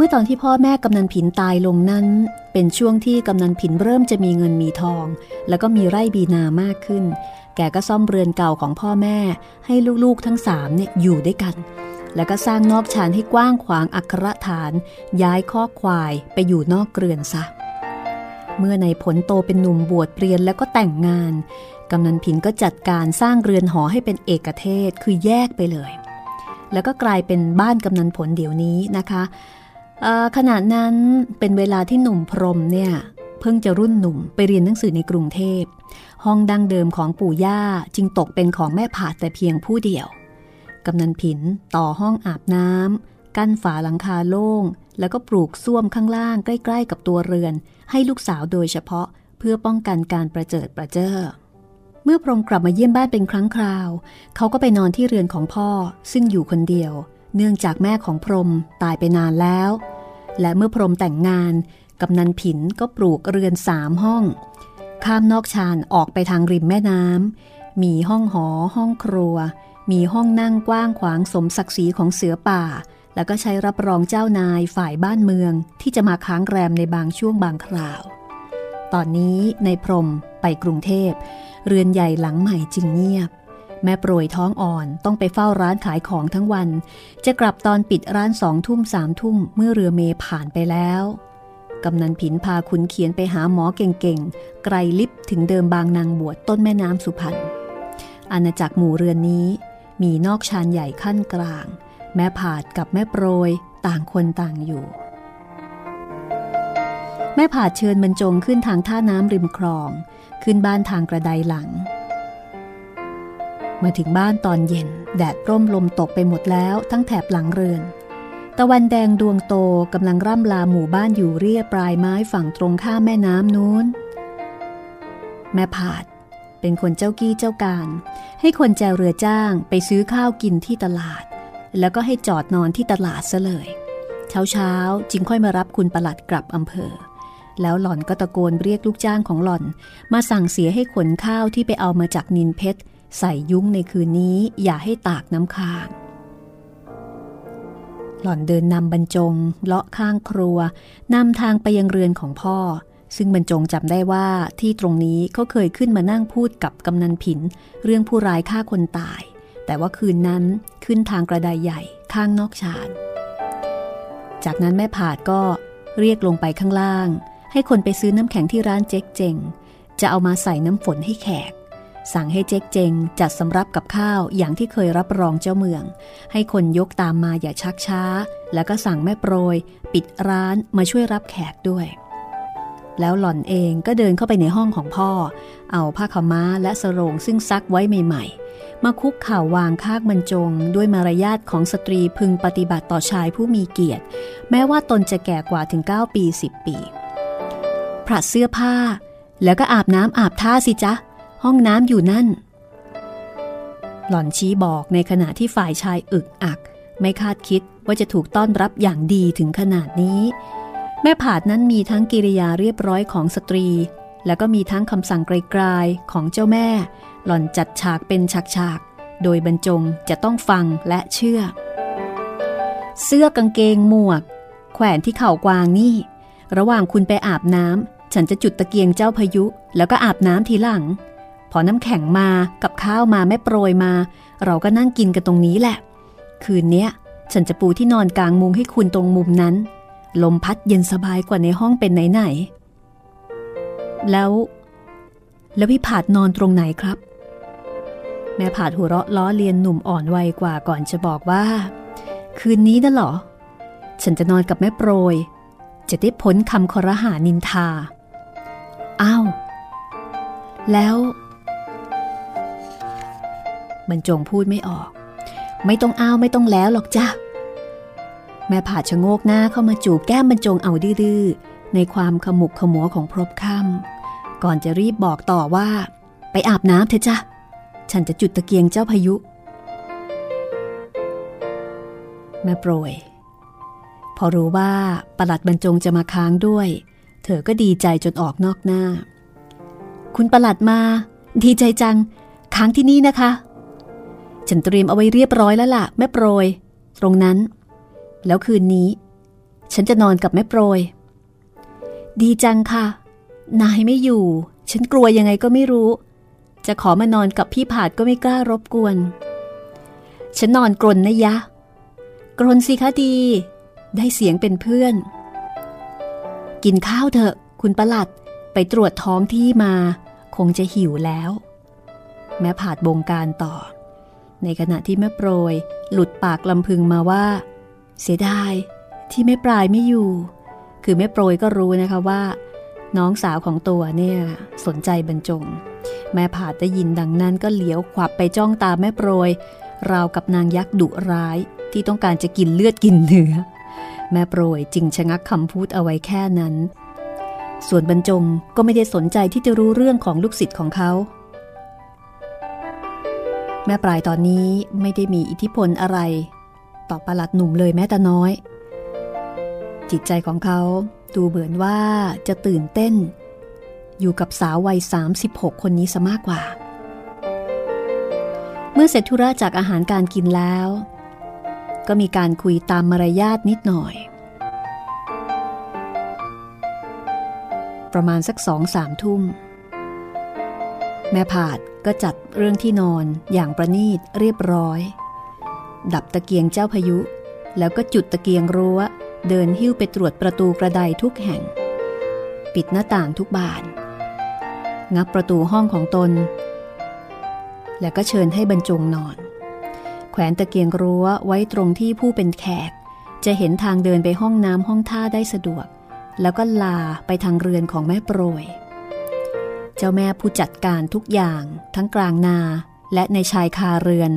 มื่อตอนที่พ่อแม่กำนันผินตายลงนั้น เป็นช่วงที่กำนันผินเริ่มจะมีเงินมีทอง แล้วก็มีไร่บีนามากขึ้น แกก็ซ่อมเรือนเก่าของพ่อแม่ ให้ลูกๆทั้งสามเนี่ยอยู่ด้วยกัน แล้วก็สร้างนอกชานให้กว้างขวางอัครฐาน ย้ายข้อควายไปอยู่นอกเรือนซะ เมื่อในผลโตเป็นหนุ่มบวชเรียนแล้วก็แต่งงาน กำนันผินก็จัดการสร้างเรือนหอให้เป็นเอกเทศคือแยกไปเลย แล้วก็กลายเป็นบ้านกำนันผลเดี๋ยวนี้นะคะ ขณะนั้นเป็นเวลาที่หนุ่มพรมเนี่ยเพิ่งจะรุ่นหนุ่มไปเรียนหนังสือในกรุงเทพ ห้องดังเดิมของปู่ย่าจึงตกเป็นของแม่ผาดแต่เพียงผู้เดียว กำนันผินต่อห้องอาบน้ำกั้นฝาหลังคาโล่ง แล้วก็ปลูกส้วมข้างล่างใกล้ๆ กับตัวเรือน ให้ลูกสาวโดยเฉพาะเพื่อป้องกันการประเจิดประเจ้อเมื่อพรมกลับมาเยี่ยมบ้านเป็นครั้งคราว เขาก็ไปนอนที่เรือนของพ่อซึ่งอยู่คนเดียว เนื่องจากแม่ของพรมตายไปนานแล้ว และเมื่อพรมแต่งงานกำนันผินก็ปลูกเรือนสามห้อง ข้ามนอกชานออกไปทางริมแม่น้ำมีห้องหอ ห้องครัว มีห้องนั่งกว้างขวางสมศักดิ์ศรีของเสือป่า แล้วก็ใช้รับรองเจ้านายฝ่ายบ้านเมืองที่จะมาค้างแรมในบางช่วงบางคราว ตอนนี้ในพรมไปกรุงเทพ เรือนใหญ่หลังใหม่จึงเงียบ แม่โปรยท้องอ่อนต้องไปเฝ้าร้านขายของทั้งวัน จะกลับตอนปิดร้านสองทุ่มสามทุ่มเมื่อเรือเมผ่านไปแล้วกำนันผินพาขุนเขียนไปหาหมอเก่งๆ ไกลลิบถึงเดิมบางนางบวชต้นแม่น้ำสุพรรณอาณาจักรหมู่เรือนนี้ มีนอกชานใหญ่ขั้นกลาง แม่ผาดกับแม่โปรยต่างคนต่างอยู่ แม่ผาดเชิญบรรจงขึ้นทางท่าน้ำริมคลอง ขึ้นบ้านทางกระไดหลัง มาถึงบ้านตอนเย็น แดดร่มลมตกไปหมดแล้วทั้งแถบหลังเรือน ตะวันแดงดวงโตกำลังร่ำลาหมู่บ้านอยู่เรียบปลายไม้ฝั่งตรงข้ามแม่น้ำนู้น แม่ผาด เป็นคนเจ้ากี้เจ้าการ ให้คนแจวเรือจ้างไปซื้อข้าวกินที่ตลาด แล้วก็ให้จอดนอนที่ตลาดซะเลย เช้าเช้าจึงค่อยมารับคุณประหลัดกลับอำเภอแล้วหล่อนก็ตะโกนเรียกลูกจ้างของหล่อน มาสั่งเสียให้ขนข้าวที่ไปเอามาจากนินเพชร ใส่ยุ้งในคืนนี้อย่าให้ตากน้ำค้าง หล่อนเดินนำบรรจง เลาะข้างครัวนำทางไปยังเรือนของพ่อ ซึ่งบรรจงจำได้ว่าที่ตรงนี้เขาเคยขึ้นมานั่งพูดกับกำนันผิน เรื่องผู้ร้ายฆ่าคนตาย แต่ว่าคืนนั้นขึ้นทางกระไดใหญ่ข้างนอกชานจากนั้นแม่ผาดก็เรียกลงไปข้างล่าง ให้คนไปซื้อน้ำแข็งที่ร้านเจ๊กเจงจะเอามาใส่น้ำฝนให้แขก สั่งให้เจ๊กเจงจัดสำรับกับข้าวอย่างที่เคยรับรองเจ้าเมือง ให้คนยกตามมาอย่าชักช้า แล้วก็สั่งแม่โปรย ปิดร้านมาช่วยรับแขกด้วย แล้วหล่อนเองก็เดินเข้าไปในห้องของพ่อ เอาผ้าขม้าและสรงซึ่งซักไว้ใหม่ๆ มาคุกข่าววางข้างบรรจง ด้วยมารยาทของสตรีพึงปฏิบัติต่อชายผู้มีเกียรติ แม้ว่าตนจะแก่กว่าถึง 9 ปี 10 ปีผลัดเสื้อผ้า แล้วก็อาบน้ำอาบท่าสิจ๊ะ ห้องน้ำอยู่นั่น หล่อนชี้บอกในขณะที่ฝ่ายชายอึกอัก ไม่คาดคิดว่าจะถูกต้อนรับอย่างดีถึงขนาดนี้ แม่ผาดนั้นมีทั้งกิริยาเรียบร้อยของสตรี แล้วก็มีทั้งคำสั่งไกลๆของเจ้าแม่ หล่อนจัดฉากเป็นฉากๆ โดยบรรจงจะต้องฟังและเชื่อ เสื้อกางเกงหมวก แขวนที่เข่ากวางนี่ ระหว่างคุณไปอาบน้ำฉันจะจุดตะเกียงเจ้าพายุ แล้วก็อาบน้ำทีหลัง พอน้ำแข็งมากับข้าวมาแม่โปรยมา เราก็นั่งกินกันตรงนี้แหละ คืนเนี้ย ฉันจะปูที่นอนกลางมุงให้คุณตรงมุมนั้น ลมพัดเย็นสบายกว่าในห้องเป็นไหนไหน แล้ว แล้วพี่ผาดนอนตรงไหนครับ แม่ผาดหัวเราะล้อเลียนหนุ่มอ่อนวัยกว่าก่อนจะบอกว่า คืนนี้นะหรอ ฉันจะนอนกับแม่โปรย จะได้พ้นคำคอรหานินทา อ้าว แล้ว บรรจงพูดไม่ออก ไม่ต้องอ้าวไม่ต้องแล้วหรอกจ้ะแม่ผาชะโงกหน้าเข้ามาจูบแก้มบรรจงเอาดื้อในความขมุกขมัวของพรบค่ำก่อนจะรีบบอกต่อว่า ไปอาบน้ำเถอะจ้ะฉันจะจุดตะเกียงเจ้าพายุ แม่โปรย พอรู้ว่าประหลัดบรรจงจะมาค้างด้วย เธอก็ดีใจจนออกนอกหน้า คุณประหลัดมา ดีใจจัง ค้างที่นี่นะคะ ฉันเตรียมเอาไว้เรียบร้อยแล้วล่ะแม่โปรย ตรงนั้น แล้วคืนนี้ ฉันจะนอนกับแม่โปรย ดีจังค่ะ นายไม่อยู่ ฉันกลัวยังไงก็ไม่รู้ จะขอมานอนกับพี่ผาดก็ไม่กล้ารบกวน ฉันนอนกรนนะยะ กรนสิคะดี ได้เสียงเป็นเพื่อน กินข้าวเถอะ คุณประหลัดไปตรวจท้องที่มา คงจะหิวแล้ว แม่ผาดบงการต่อ ในขณะที่แม่โปรย หลุดปากลำพึงมาว่า เสียดายที่แม่ปลายไม่อยู่ คือแม่โปรยก็รู้นะคะว่า น้องสาวของตัวเนี่ยสนใจบรรจง แม่ผาดได้ยินดังนั้นก็เหลียวขวับไปจ้องตาแม่โปรย ราวกับนางยักษ์ดุร้ายที่ต้องการจะกินเลือดกินเนื้อ แม่โปรยจึงชะงักคำพูดเอาไว้แค่นั้น ส่วนบรรจงก็ไม่ได้สนใจที่จะรู้เรื่องของลูกศิษย์ของเขา แม่ปลายตอนนี้ไม่ได้มีอิทธิพลอะไร ต่อประหลัดหนุ่มเลยแม้แต่น้อย จิตใจของเขาดูเหมือนว่าจะตื่นเต้น อยู่กับสาววัย 36 คนนี้ซะมากกว่า เมื่อเสร็จธุระจากอาหารการกินแล้ว ก็มีการคุยตามมารยาทนิดหน่อย ประมาณสักสองสามทุ่ม แม่ผาด ก็จัดเรื่องที่นอนอย่างประณีตเรียบร้อย ดับตะเกียงเจ้าพายุ แล้วก็จุดตะเกียงรั้ว เดินหิ้วไปตรวจประตูกระไดทุกแห่ง ปิดหน้าต่างทุกบาน งับประตูห้องของตน แล้วก็เชิญให้บรรจงนอน แขวนตะเกียงรั้วไว้ตรงที่ผู้เป็นแขก จะเห็นทางเดินไปห้องน้ำห้องท่าได้สะดวก แล้วก็ลาไปทางเรือนของแม่โปรย เจ้าแม่ผู้จัดการทุกอย่างทั้งกลางนาและในชายคาเรือน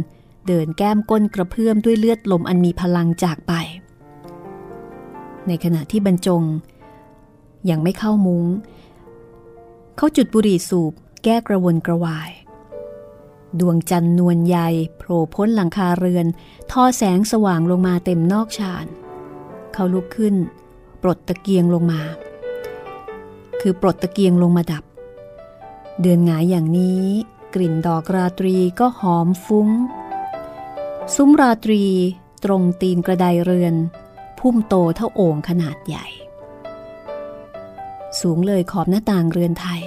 เดินแก้มก้นกระเพื่อมด้วยเลือดลมอันมีพลังจากไป ในขณะที่บรรจง ยังไม่เข้ามุง้ง เขาจุดบุหรี่สูบแก้กระวนกระวาย ดวงจันทร์นวลใหญ่โผล่พ้นหลังคาเรือน ท่อแสงสว่างลงมาเต็มนอกชาน เขาลุกขึ้น ปลดตะเกียงลงมา คือปลดตะเกียงลงมาดับ เดือนหงายอย่างนี้ กลิ่นดอกราตรีก็หอมฟุ้ง ซุ้มราตรีตรงตีนกระไดเรือน พุ่มโตเท่าโอ่งขนาดใหญ่ สูงเลยขอบหน้าต่างเรือนไทย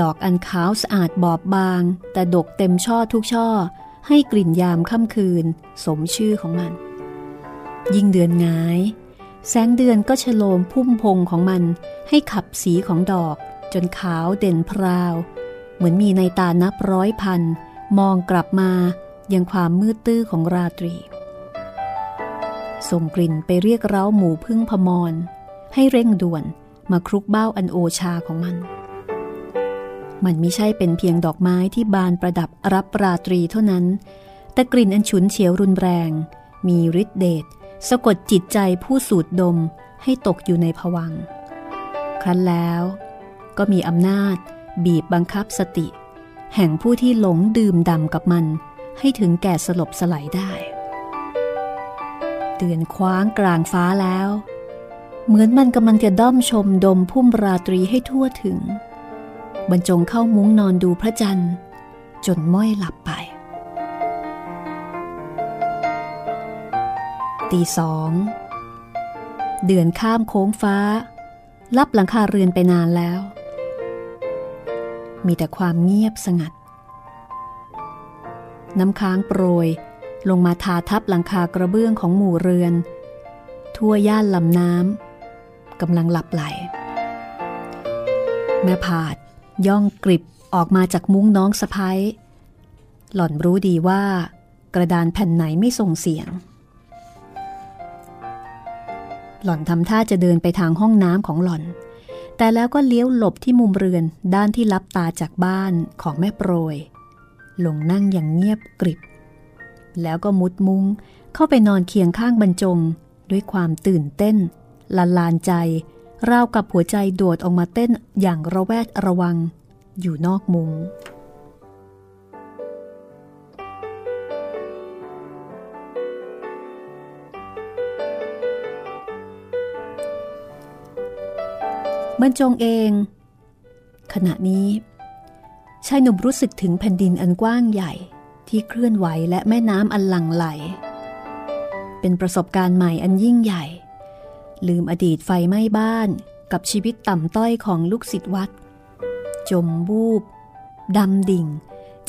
ดอกอันขาวสะอาดบอบบาง แต่ดกเต็มช่อทุกช่อ ให้กลิ่นยามค่ำคืน สมชื่อของมัน ยิ่งเดือนงาย แสงเดือนก็ฉโลมพุ่มพงของมันให้ขับสีของดอก จนขาวเด่นพราว เหมือนมีในตานับร้อยพัน มองกลับมายังความมืดตื้อของราตรี ส่งกลิ่นไปเรียกเร้าหมูพึ่งพมร ให้เร่งด่วนมาคลุกเบ้าอันโอชาของมัน มันไม่ใช่เป็นเพียงดอกไม้ที่บานประดับรับราตรีเท่านั้น แต่กลิ่นอันฉุนเฉียวรุนแรง มีฤทธิเดชสะกดจิตใจผู้สูดดมให้ตกอยู่ในผวังค์ครั้นแล้ว ก็มีอำนาจ บีบบังคับสติ แห่งผู้ที่หลงดื่มดำกับมัน ให้ถึงแก่สลบสลายได้ เตือนคว้างกลางฟ้าแล้ว เหมือนมันกำลังจะด้อมชมดมพุ่มราตรีให้ทั่วถึง บรรจงเข้ามุ้งนอนดูพระจันทร์ จนม้อยหลับไป ตีสองเดือนข้ามโค้งฟ้า ลับหลังคาเรือนไปนานแล้ว มีแต่ความเงียบสงัด น้ำค้างโปรยลงมาทาทับหลังคากระเบื้องของหมู่เรือน ทั่วย่านลำน้ำกำลังหลับไหล แม่ผาดย่องกริบออกมาจากมุ้งน้องสะพ้ยหล่อนรู้ดีว่า กระดานแผ่นไหนไม่ส่งเสียง หล่อนทำท่าจะเดินไปทางห้องน้ำของหล่อน แต่แล้วก็เลี้ยวหลบที่มุมเรือนด้านที่ลับตาจากบ้านของแม่โปรย ลงนั่งอย่างเงียบกริบ แล้วก็มุดมุงเข้าไปนอนเคียงข้างบรรจง ด้วยความตื่นเต้นละลานใจราวกับหัวใจโดดออกมาเต้นอย่างระแวดระวัง อยู่นอกมุง บรรจงเอง ขณะนี้ชายหนุ่มรู้สึกถึงแผ่นดินอันกว้างใหญ่ที่เคลื่อนไหวและแม่น้ำอันหลั่งไหล เป็นประสบการณ์ใหม่อันยิ่งใหญ่ ลืมอดีตไฟไหม้บ้านกับชีวิตต่ำต้อยของลูกศิษย์วัด จมบูบดำดิ่ง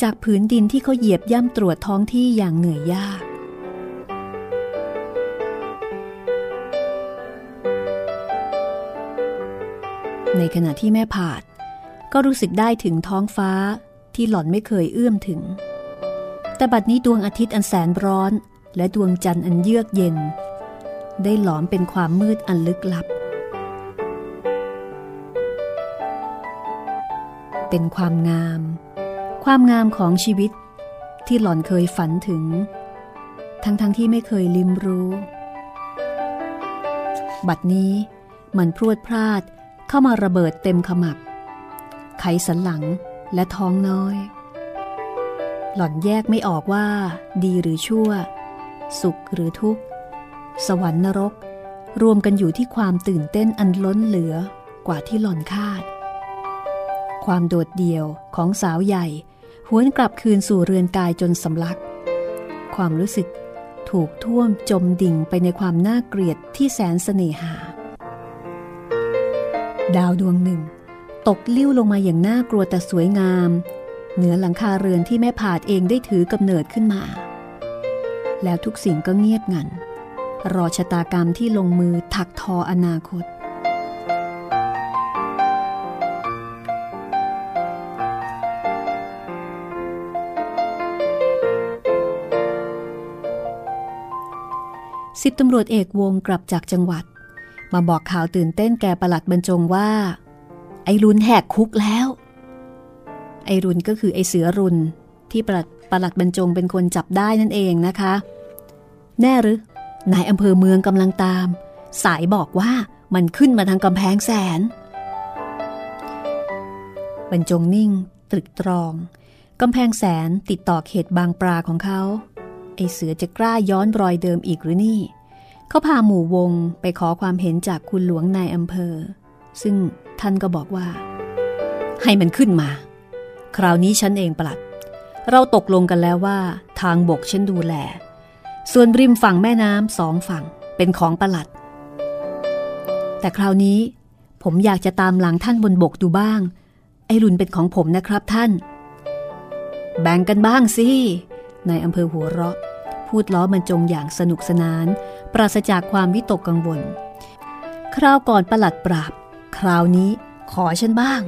จากผืนดินที่เขาเหยียบย่ำตรวจท้องที่อย่างเหนื่อยยาก ในขณะที่แม่ผาด ก็รู้สึกได้ถึงท้องฟ้าที่หล่อนไม่เคยเอื้อมถึง แต่บัดนี้ดวงอาทิตย์อันแสนร้อน และดวงจันทร์อันเยือกเย็น ได้หลอมเป็นความมืดอันลึกลับ เป็นความงาม ความงามของชีวิตที่หล่อนเคยฝันถึง ทั้งๆทที่ไม่เคยลิมรู้ บัดนี้มันพรวดพลาด เข้ามาระเบิดเต็มขมับ ไขสันหลังและท้องน้อย หล่อนแยกไม่ออกว่าดีหรือชั่ว สุขหรือทุกข์ สวรรค์นรก รวมกันอยู่ที่ความตื่นเต้นอันล้นเหลือกว่าที่หล่อนคาด ความโดดเดี่ยวของสาวใหญ่หวนกลับคืนสู่เรือนกายจนสำลัก ความรู้สึกถูกท่วมจมดิ่งไปในความน่าเกลียดที่แสนเสน่หา ดาวดวงหนึ่ง ตกลิ้วลงมาอย่างน่ากลัวแต่สวยงาม เหนือหลังคาเรือนที่แม่ผาดเองได้ถือกำเนิดขึ้นมา แล้วทุกสิ่งก็เงียบงัน รอชะตากรรมที่ลงมือถักทออนาคตสิบตำรวจเอกวงกลับจากจังหวัด มาบอกข่าวตื่นเต้นแก่ประหลัดบรรจงว่า ไอรุนแหกคุกแล้ว ไอรุนก็คือไอเสือรุนที่ประหลัดประหลัดบรรจงเป็นคนจับได้นั่นเองนะคะ แน่หรือนายอำเภอเมืองกำลังตาม สายบอกว่ามันขึ้นมาทางกำแพงแสน บรรจงนิ่ง ตรึกตรองกำแพงแสนติดต่อเขตบางปลาของเขา ไอเสือจะกล้าย้อนรอยเดิมอีกหรือนี่ เขาพาหมู่วงไปขอความเห็นจากคุณหลวงนายอำเภอ ซึ่งท่านก็บอกว่า ให้มันขึ้นมา คราวนี้ฉันเองประหลัด เราตกลงกันแล้วว่า ทางบกฉันดูแล ส่วนริมฝั่งแม่น้ำสองฝั่งเป็นของประหลัด แต่คราวนี้ผมอยากจะตามหลังท่านบนบกดูบ้าง ไอ้รุนเป็นของผมนะครับท่าน แบ่งกันบ้างสินายอำเภอหัวเราะ พูดล้อบรรจงอย่างสนุกสนาน ปราศจากความวิตกกังวล คราวก่อนประหลัดปราบ คราวนี้ขอฉันบ้าง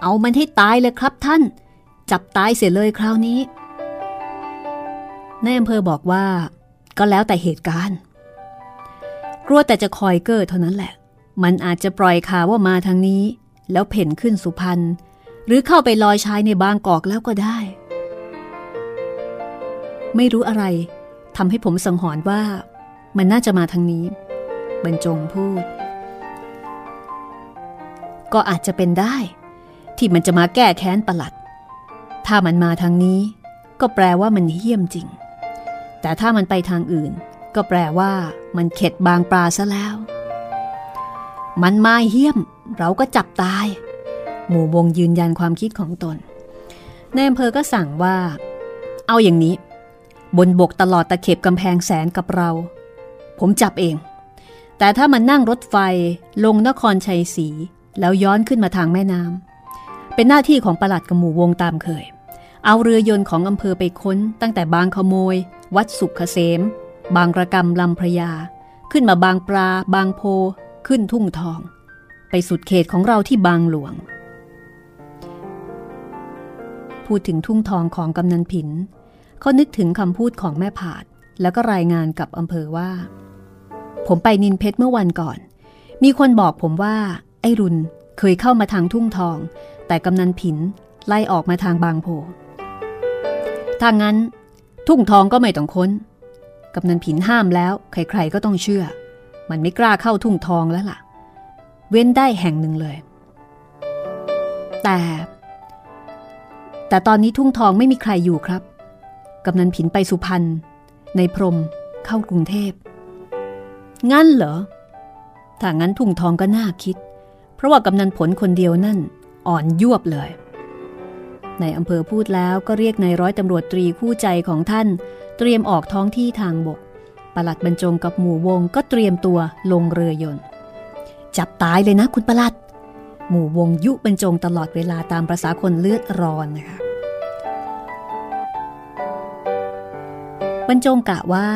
เอามันให้ตายเลยครับท่าน จับตายเสียเลยคราวนี้นายอำเภอบอกว่า ก็แล้วแต่เหตุการณ์ กลัวแต่จะคอยเกิดเท่านั้นแหละ มันอาจจะปล่อยข่าวว่ามาทางนี้ แล้วเพ่นขึ้นสุพรรณหรือเข้าไปลอยชายในบางกอกแล้วก็ได้ ไม่รู้อะไรทำให้ผมสังหรณ์ว่า มันน่าจะมาทางนี้ บรรจงพูด ก็อาจจะเป็นได้ ที่มันจะมาแก้แค้นประหลัด ถ้ามันมาทางนี้ ก็แปลว่ามันเหี้ยมจริง แต่ถ้ามันไปทางอื่น ก็แปลว่ามันเข็ดบางปลาซะแล้ว มันมาเหี้ยม เราก็จับตาย หมู่วงยืนยันความคิดของตนในอำเภอก็สั่งว่า เอาอย่างนี้ บนบกตลอดตะเข็บกำแพงแสนกับเรา ผมจับเอง แต่ถ้ามันนั่งรถไฟลงนครชัยศรีแล้วย้อนขึ้นมาทางแม่น้ำเป็นหน้าที่ของประหลัดกับหมู่วงตามเคย เอาเรือยนต์ของอำเภอไปค้น ตั้งแต่บางขโมย วัดสุขเกษม บางระกำลำพระยา ขึ้นมาบางปลา บางโพ ขึ้นทุ่งทอง ไปสุดเขตของเราที่บางหลวง พูดถึงทุ่งทองของกำนันผินเขานึกถึงคำพูดของแม่ผาด แล้วก็รายงานกับอำเภอว่า ผมไปนินเพชรเมื่อวันก่อน มีคนบอกผมว่า ไอ้รุนเคยเข้ามาทางทุ่งทอง แต่กำนันผินไล่ออกมาทางบางโพถ้างั้น ทุ่งทองก็ไม่ต้องค้นกำนันผินห้ามแล้ว ใครๆก็ต้องเชื่อ มันไม่กล้าเข้าทุ่งทองแล้วล่ะ เว้นได้แห่งหนึ่งเลย แต่ แต่ตอนนี้ทุ่งทองไม่มีใครอยู่ครับกำนันผินไปสุพรรณในพรมเข้ากรุงเทพ งั้นเหรอ ถ้างั้นทุ่งทองก็น่าคิด เพราะว่ากำนันผลคนเดียวนั่น อ่อนยวบเลยในอำเภอพูดแล้วก็เรียกนายร้อยตำรวจตรีคู่ใจของท่าน เตรียมออกท้องที่ทางบกปลัดบรรจงกับหมู่วงก็เตรียมตัวลงเรือยนต์ จับตายเลยนะคุณปลัด หมู่วงยุบรรจงตลอดเวลาตามประษาคนเลือดร้อนนะคะบรรจงกะว่า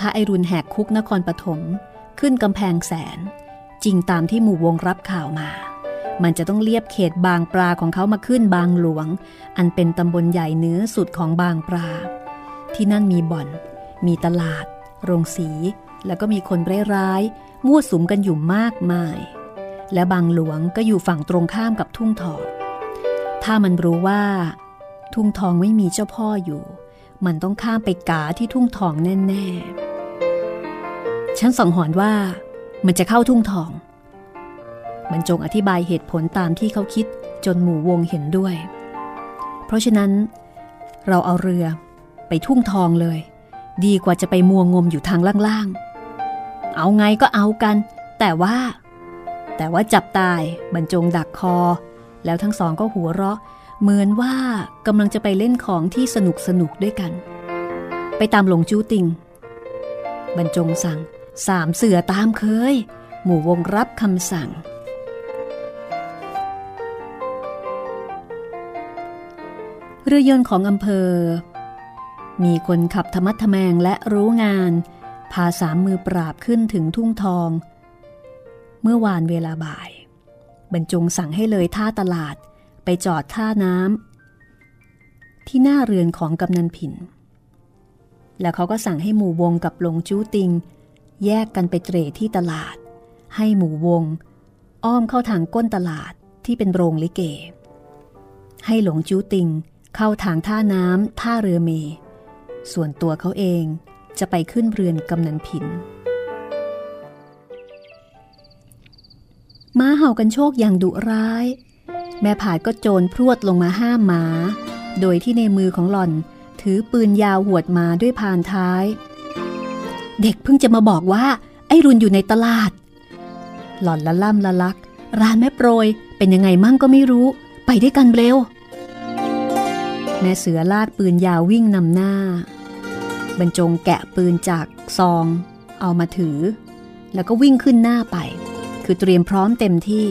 ถ้าไอรุนแหกคุกนครปฐมขึ้นกำแพงแสน จริงตามที่หมู่วงรับข่าวมา มันจะต้องเลียบเขตบางปลาของเขามาขึ้นบางหลวง อันเป็นตำบลใหญ่เนื้อสุดของบางปลา ที่นั่นมีบ่อน มีตลาด โรงสี แล้วก็มีคนร้ายๆมั่วสุมกันอยู่มากมาย และบางหลวงก็อยู่ฝั่งตรงข้ามกับทุ่งทอง ถ้ามันรู้ว่า ทุ่งทองไม่มีเจ้าพ่ออยู่ มันต้องข้ามไปกาที่ทุ่งทองแน่ ๆ ฉันสังหรณ์ว่ามันจะเข้าทุ่งทองมันจงอธิบายเหตุผลตามที่เขาคิดจนหมู่วงเห็นด้วย เพราะฉะนั้น เราเอาเรือไปทุ่งทองเลย ดีกว่าจะไปมัวงมอยู่ทางล่างๆ เอาไงก็เอากัน แต่ว่า แต่ว่าจับตายบรรจงดักคอ แล้วทั้งสองก็หัวเราะ เหมือนว่ากำลังจะไปเล่นของที่สนุกสนุกด้วยกัน ไปตามหลงจู้ติง บรรจงสั่ง สามเสือตามเคย หมู่วงรับคำสั่ง เรือยนต์ของอำเภอ มีคนขับธรรมัดทแมงและรู้งาน พาสามมือปราบขึ้นถึงทุ่งทอง เมื่อวานเวลาบ่าย บรรจงสั่งให้เลยท่าตลาดไปจอดท่าน้ำที่หน้าเรือนของกำนันผินแล้วเขาก็สั่งให้หมู่วงกับหลงจู้ติง แยกกันไปเตรที่ตลาด ให้หมู่วง อ้อมเข้าทางก้นตลาดที่เป็นโรงลิเก ให้หลงจูติงเข้าทางท่าน้ำท่าเรือเม ส่วนตัวเขาเองจะไปขึ้นเรือนกำนันผิน ม้าเห่ากันโชคอย่างดุร้าย แม่ผาดก็โจรพรวดลงมาห้ามหมา โดยที่ในมือของหล่อนถือปืนยาวหวดมาด้วยพานท้าย เด็กเพิ่งจะมาบอกว่า ไอ้รุนอยู่ในตลาด หล่อนละล่ำละลัก ร้านแม่โปรย เป็นยังไงมั่งก็ไม่รู้ ไปด้วยกันเร็ว แม่เสือลากปืนยาววิ่งนำหน้า บรรจงแกะปืนจากซอง เอามาถือ แล้วก็วิ่งขึ้นหน้าไป คือเตรียมพร้อมเต็มที่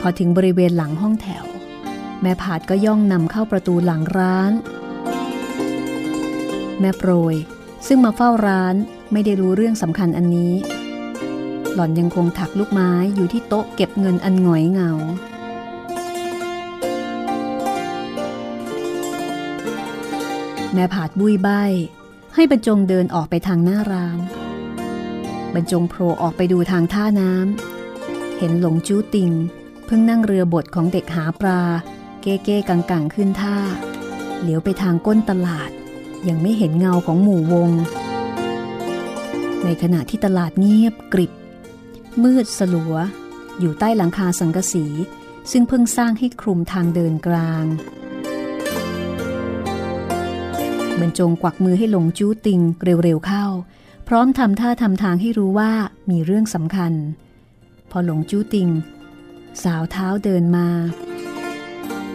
พอถึงบริเวณหลังห้องแถว แม่ผาดก็ย่องนำเข้าประตูหลังร้าน แม่โปรย ซึ่งมาเฝ้าร้านไม่ได้รู้เรื่องสำคัญอันนี้ หล่อนยังคงถักลูกไม้อยู่ที่โต๊ะเก็บเงินอันหงอยเหงา แม่ผาดบุยใบให้บรรจงเดินออกไปทางหน้าร้าน บรรจงโผล่ออกไปดูทางท่าน้ำ เห็นหลงจู้ติงเพิ่งนั่งเรือบดของเด็กหาปลา เก้เก้กังกังขึ้นท่า เหลียวไปทางก้นตลาด ยังไม่เห็นเงาของหมู่วง ในขณะที่ตลาดเงียบกริบ มืดสลัว อยู่ใต้หลังคาสังกสี ซึ่งเพิ่งสร้างให้คลุมทางเดินกลางบรรจงกวักมือให้หลงจู้ติงเร็วๆเข้า พร้อมทำท่าทำทางให้รู้ว่ามีเรื่องสำคัญ พอหลงจู้ติง สาวเท้าเดินมา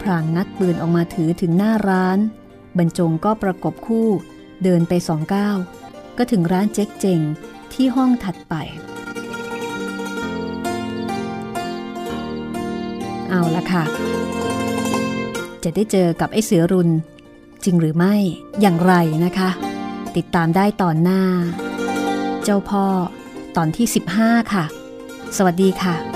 พรางงัดปืนออกมาถือถึงหน้าร้าน บรรจงก็ประกบคู่เดินไปสองก้าวก็ถึงร้านเจ๊กเจงที่ห้องถัดไป เอาละค่ะ จะได้เจอกับไอ้เสือรุน จริงหรือไม่อย่างไรนะคะ ติดตามได้ตอนหน้า เจ้าพ่อตอนที่ 15 ค่ะ สวัสดีค่ะ